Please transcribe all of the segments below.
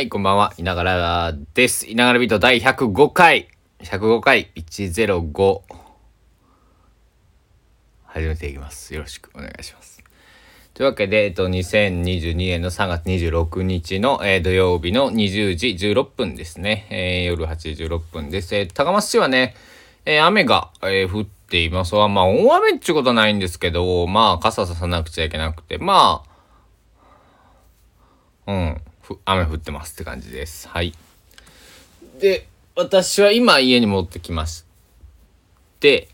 はい、こんばんは。いながらです。いながらビート第105回。105回、105。始めていきます。よろしくお願いします。というわけで、えっと、2022年の3月26日の、えー土曜日の20時16分ですね。えー夜8時16分です。えー高松市はね、えー雨が、えー降っています。まあ、大雨っていうことはないんですけど、まあ、傘ささなくちゃいけなくて、まあ、うん、雨降ってますって感じです。はい。で、私は今家に戻ってきまして、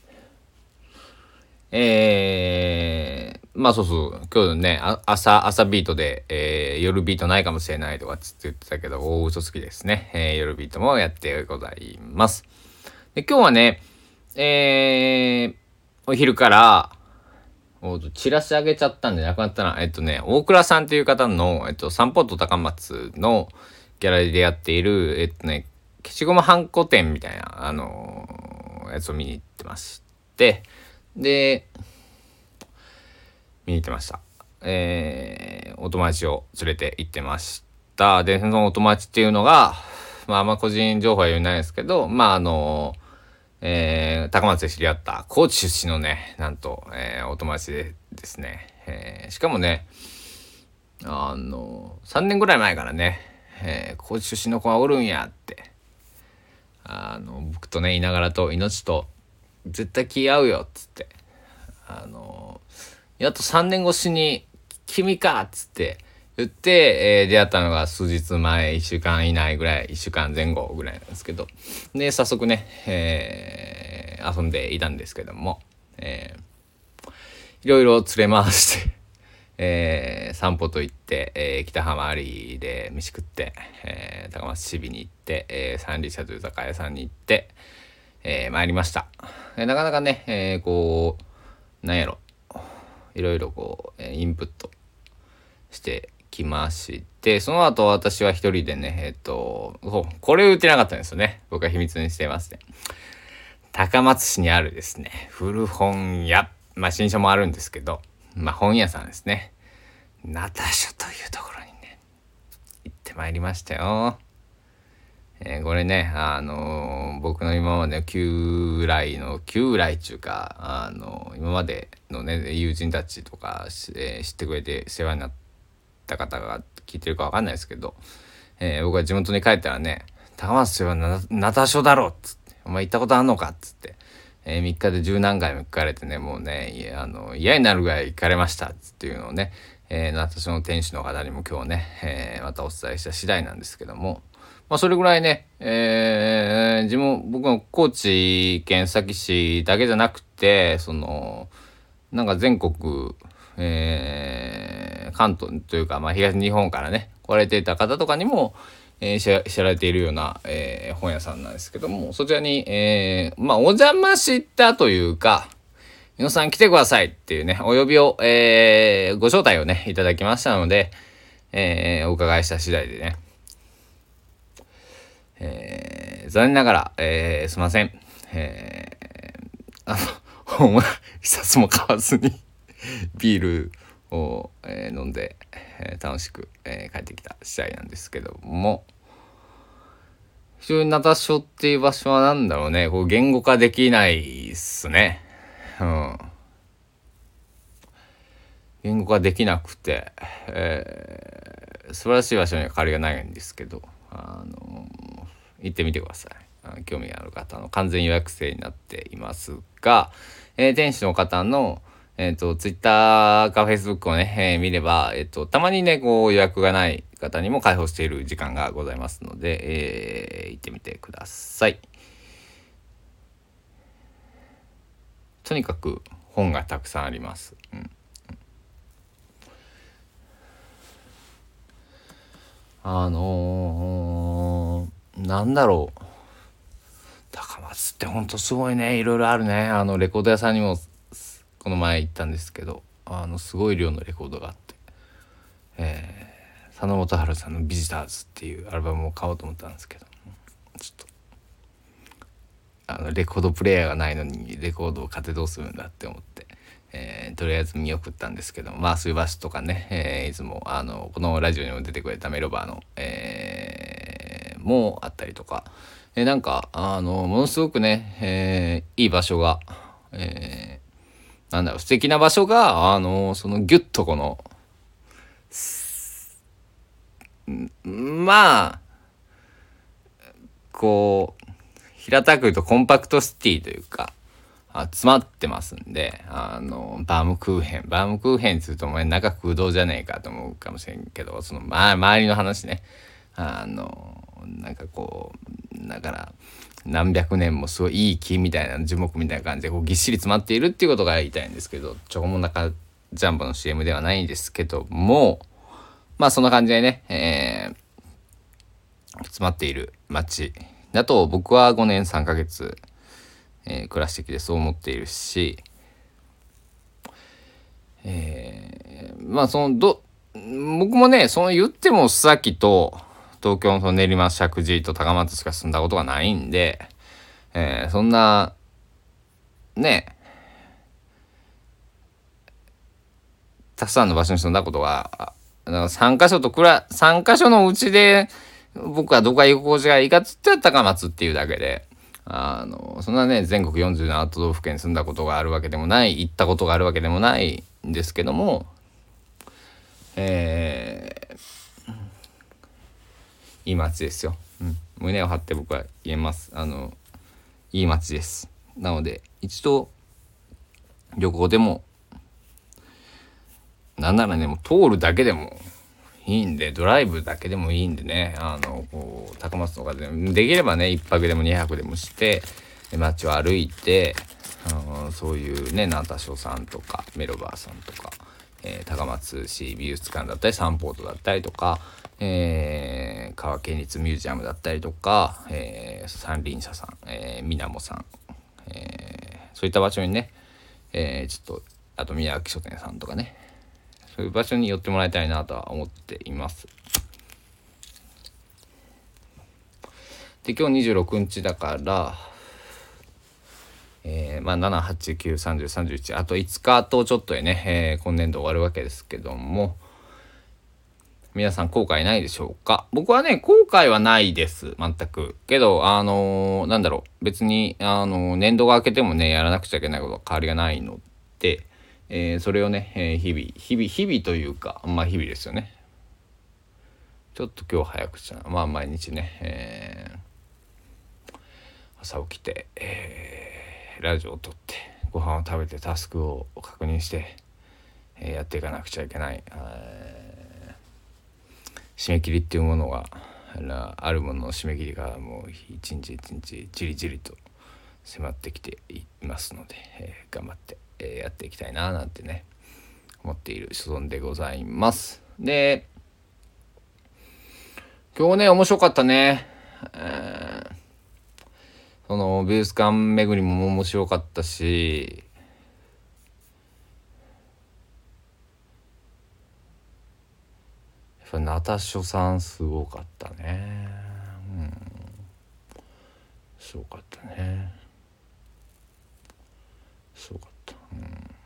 えー、まあそうそう、今日ね、朝、朝ビートで、えー夜ビートないかもしれないとかつって言ってたけど、大嘘つきですね。えー夜ビートもやってございます。で、今日はね、えー、お昼から、チラシ上げちゃったんでなくなったな。えっとね、大倉さんという方の、えっと、散歩と高松のギャラリーでやっている、えっとね、消しゴムハンコ展みたいな、あのーやつを見に行ってまして、で、見に行ってました。えー、お友達を連れて行ってました。で、そのお友達っていうのが、まあ、あんま個人情報は言えないですけど、まあ、あのえー高松で知り合った高知出身のね、なんと、えーお友達でですね、えーしかもね、あの、3年ぐらい前からね、えー高知出身の子がおるんやって、あの、僕とね、いながらと命と絶対気合うよ、っつって、あの、やっと3年越しに、君かっつって言って、えー出会ったのが数日前、1週間以内ぐらい、1週間前後ぐらいなんですけど、で、早速ね、えー遊んでいたんですけども、えーいろいろ連れ回して、えー散歩と行って、えー北浜りで飯食って、えー高松市美に行って、えー三里車という酒屋さんに行って、えー参りました。えーなかなかね、えーこう、なんやろ、いろいろこう、えーインプットしてきまして、その後私は一人でね、えっ、と、これ売ってなかったんですよね。僕は秘密にしてますね。高松市にあるですね、古本屋、まあ新書もあるんですけど、まあ本屋さんですね。ナタ書というところにね、行ってまいりましたよ。えーこれね、あのー僕の今までの旧来の、旧来っていうか、あのー今までのね、友人たちとか、えー知ってくれて世話になった方が聞いてるかわかんないですけど、えー僕は地元に帰ったらね、高松市はなナタ書だろっつって、お前行ったことあんのかっつって、えー3日で十何回も行かれてね、もうね、いやあの嫌になるぐらい行かれましたっていうのをね、えー、ナタ書の店主の方にも今日ね、えーまたお伝えした次第なんですけども、まあ、それぐらいね、えー、自分、僕の高知県須崎市だけじゃなくて、その、なんか全国、えー、関東というか、まあ、東日本からね、来られていた方とかにも、えー知られているような、えー本屋さんなんですけども、そちらに、えーまあ、お邪魔したというか、皆さん来てくださいっていうね、お呼びを、えーご招待をね、いただきましたので、えーお伺いした次第でね、えー残念ながら、えーすいません。えーあの、本は一冊も買わずに、ビールを、えー飲んで、えー楽しく、えー帰ってきた次第なんですけども、非常にナタ書っていう場所はなんだろうね、こう言語化できないっすね。うん。言語化できなくて、えー素晴らしい場所には借りがないんですけど、あの行ってみてください。あ興味ある方の完全予約制になっていますが、えー店主の方の、えっ、と、ツイッターかフェイスブックをね、えー見れば、えっ、と、たまにね、こう予約がない方にも開放している時間がございますので、えー行ってみてください。とにかく本がたくさんあります。うんあのー、なんだろう。高松ってほんとすごいね。いろいろあるね。あの、レコード屋さんにも、この前行ったんですけど、あの、すごい量のレコードがあって、えー、佐野元春さんの「ビジターズ」っていうアルバムを買おうと思ったんですけど、ちょっと、あの、レコードプレーヤーがないのに、レコードを買ってどうするんだって思って、えーとりあえず見送ったんですけどまあそういう場所とかね、えーいつもあのこのラジオにも出てくれたメロバーの、えもあったりとか、えー、なんかあのものすごくね、えー、いい場所が、え、なんだろ素敵な場所があのそのギュッとこのまあこう平たく言うとコンパクトシティというか詰まってますんであのバームクーヘン。バームクーヘンっつうとお前中空洞じゃねえかと思うかもしれんけどその、ま、周りの話ね。あのなんかこうだから何百年もすごいいい木みたいな樹木みたいな感じでこうぎっしり詰まっているっていうことが言いたいんですけどチョコモナカジャンボの CM ではないんですけどもまあそんな感じでね、えー、詰まっている街だと僕は5年3ヶ月、えー、暮らしてきてそう思っているし、えー、まあそのど僕もねその言っても須崎と東京のその練馬石神井と高松しか住んだことがないんで、えー、そんなねたくさんの場所に住んだことが3箇所とくら3箇所のうちで僕はどこが居心地がいいかっつって高松っていうだけで、あの、そんなね、全国47都道府県に住んだことがあるわけでもない、行ったことがあるわけでもないんですけども、えー、いい街ですよ。うん。胸を張って僕は言えます。あの、いい街です。なので、一度、旅行でも、なんならね、もう通るだけでも、いいんでドライブだけでもいいんでねあのこう高松とかでできればね1泊でも2泊でもして街を歩いてあそういうねナタショさんとかメロバーさんとか、えー、高松市美術館だったりサンポートだったりとか、えー、川県立ミュージアムだったりとか、えー、三輪車さん、えー、みなもさん、えー、そういった場所にね、えー、ちょっとあと宮脇書店さんとかねそういう場所に寄ってもらいたいなとは思っています。で今日26日だから、えー、まあ7893031あと5日とちょっとでね、えー、今年度終わるわけですけども皆さん後悔ないでしょうか？僕はね後悔はないです。全く。けどあのー、なんだろう。別にあのー、年度が明けてもねやらなくちゃいけないことは変わりがないのでえー、それをね、えー、日々日々日々というかまあ日々ですよね。ちょっと今日早くしたまあ毎日ね、えー、朝起きて、えー、ラジオを撮ってご飯を食べてタスクを確認して、えー、やっていかなくちゃいけない、えー、締め切りっていうものがあるものの締め切りがもう一日一日じりじりと迫ってきていますので、えー、頑張ってえー、やっていきたいななんてね思っている所存でございます。で今日ね面白かったね。えー、その美術館巡りも面白かったしやっぱナタショさんすごかったね。うん。すごかったね。すごかったうん。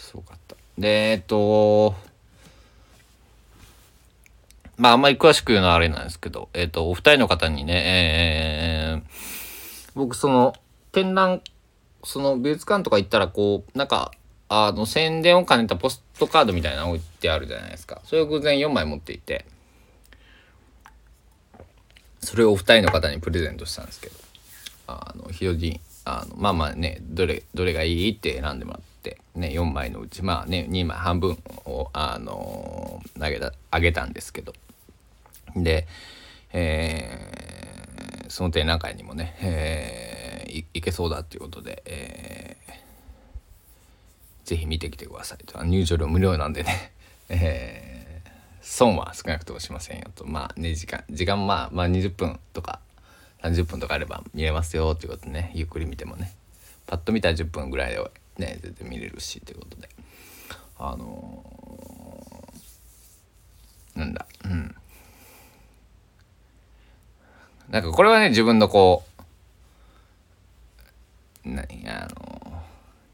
すごかったでえっとまああんまり詳しく言うのはあれなんですけどえっとお二人の方にねえー、僕その展覧その美術館とか行ったらこうなんかあの宣伝を兼ねたポストカードみたいなの置いてあるじゃないですか。それを偶然4枚持っていて。それをお二人の方にプレゼントしたんですけど。あのひよじあのまあまあねどれどれがいいって選んでもらってね4枚のうちまあね2枚半分をあの投げたあげたんですけど。で、えー、その展覧会にもね、えー、いけそうだっていうことで、えー、ぜひ見てきてくださいと。入場料無料なんでね、えー、損は少なくともしませんよと。まあね時間時間まあまあ20分とか30分とかあれば見れますよっていうことでね。ゆっくり見てもね。パッと見たら10分ぐらいでね全然見れるしということで。あのー、なんだ。うん。なんかこれはね自分のこう何あの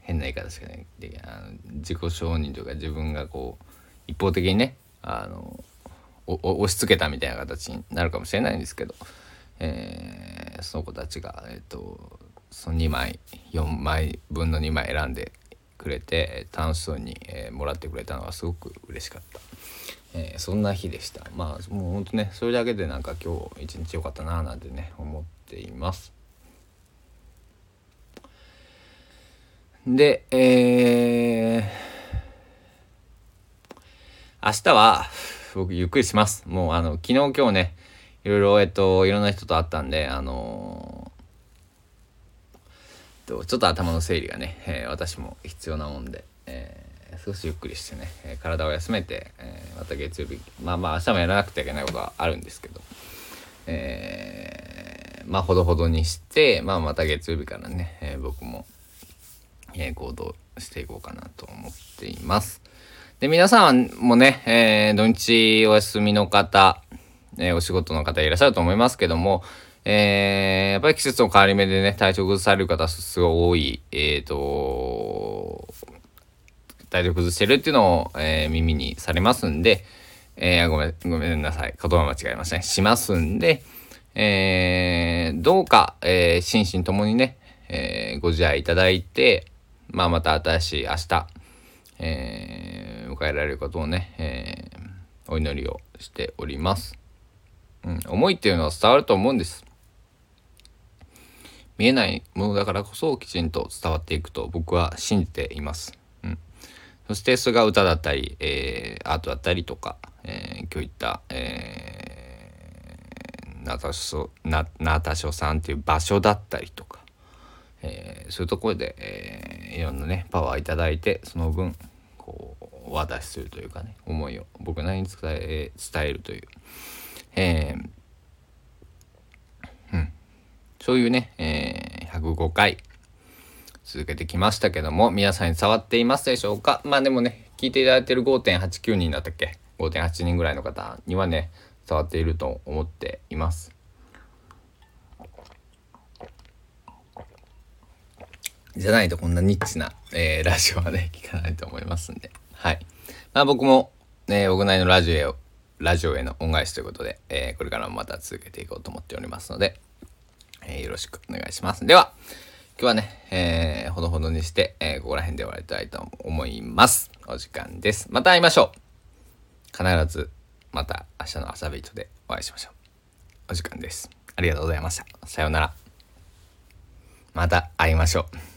変な言い方ですけどね。であの自己承認というか自分がこう一方的にねあの押し付けたみたいな形になるかもしれないんですけど、えー、その子たちが、えーと、その2枚4枚分の2枚選んでくれて楽しそうに、えー、もらってくれたのはすごく嬉しかった、えー、そんな日でした。まあもうほんとねそれだけでなんか今日一日良かったななんてね思っています。でえー、明日は僕ゆっくりします。もうあの昨日今日ねいろいろえっといろんな人と会ったんであのー、ちょっと頭の整理がね、えー、私も必要なもんで、えー、少しゆっくりしてね、え体を休めて、えまた月曜日まあまあ明日もやらなくてはいけないことはあるんですけどえまあほどほどにして、まあ、また月曜日からね、え僕も、え行動していこうかなと思っています。で、皆さんもね、えー、土日お休みの方、えー、お仕事の方いらっしゃると思いますけども、えー、やっぱり季節の変わり目でね、体調崩される方すごい多い、えっ、ー、と、体調崩してるっていうのを、えー、耳にされますんで、えー、ごめん、ごめんなさい。言葉間違えましたね。しますんで、えー、どうか、えー、心身ともにね、えー、ご自愛いただいて、まあ、また新しい明日、えー、迎えられることをね、えー、お祈りをしております。うん、思いっていうのは伝わると思うんです。見えないものだからこそきちんと伝わっていくと僕は信じています。うん、そしてそれが歌だったり、えー、アートだったりとか、えー、今日言った、えー、ナタショナナタショさんっていう場所だったりとか、えー、そういうところで、えー、いろんなねパワー頂いてその分こうお渡しするというかね思いを僕なりに伝え伝えるという、えーうん、そういうね、えー、105回続けてきましたけども皆さんに伝わっていますでしょうか？まあでもね聞いていただいてる5.89人だったっけ？5.8人ぐらいの方にはね伝わっていると思っています。じゃないとこんなニッチな、えー、ラジオはね、聞かないと思いますんで。はい。まあ僕も、ね、僕なりのラジオへ、ラジオへの恩返しということで、えー、これからもまた続けていこうと思っておりますので、えー、よろしくお願いします。では、今日はね、えー、ほどほどにして、えー、ここら辺で終わりたいと思います。お時間です。また会いましょう。必ず、また明日の朝ビートでお会いしましょう。お時間です。ありがとうございました。さようなら。また会いましょう。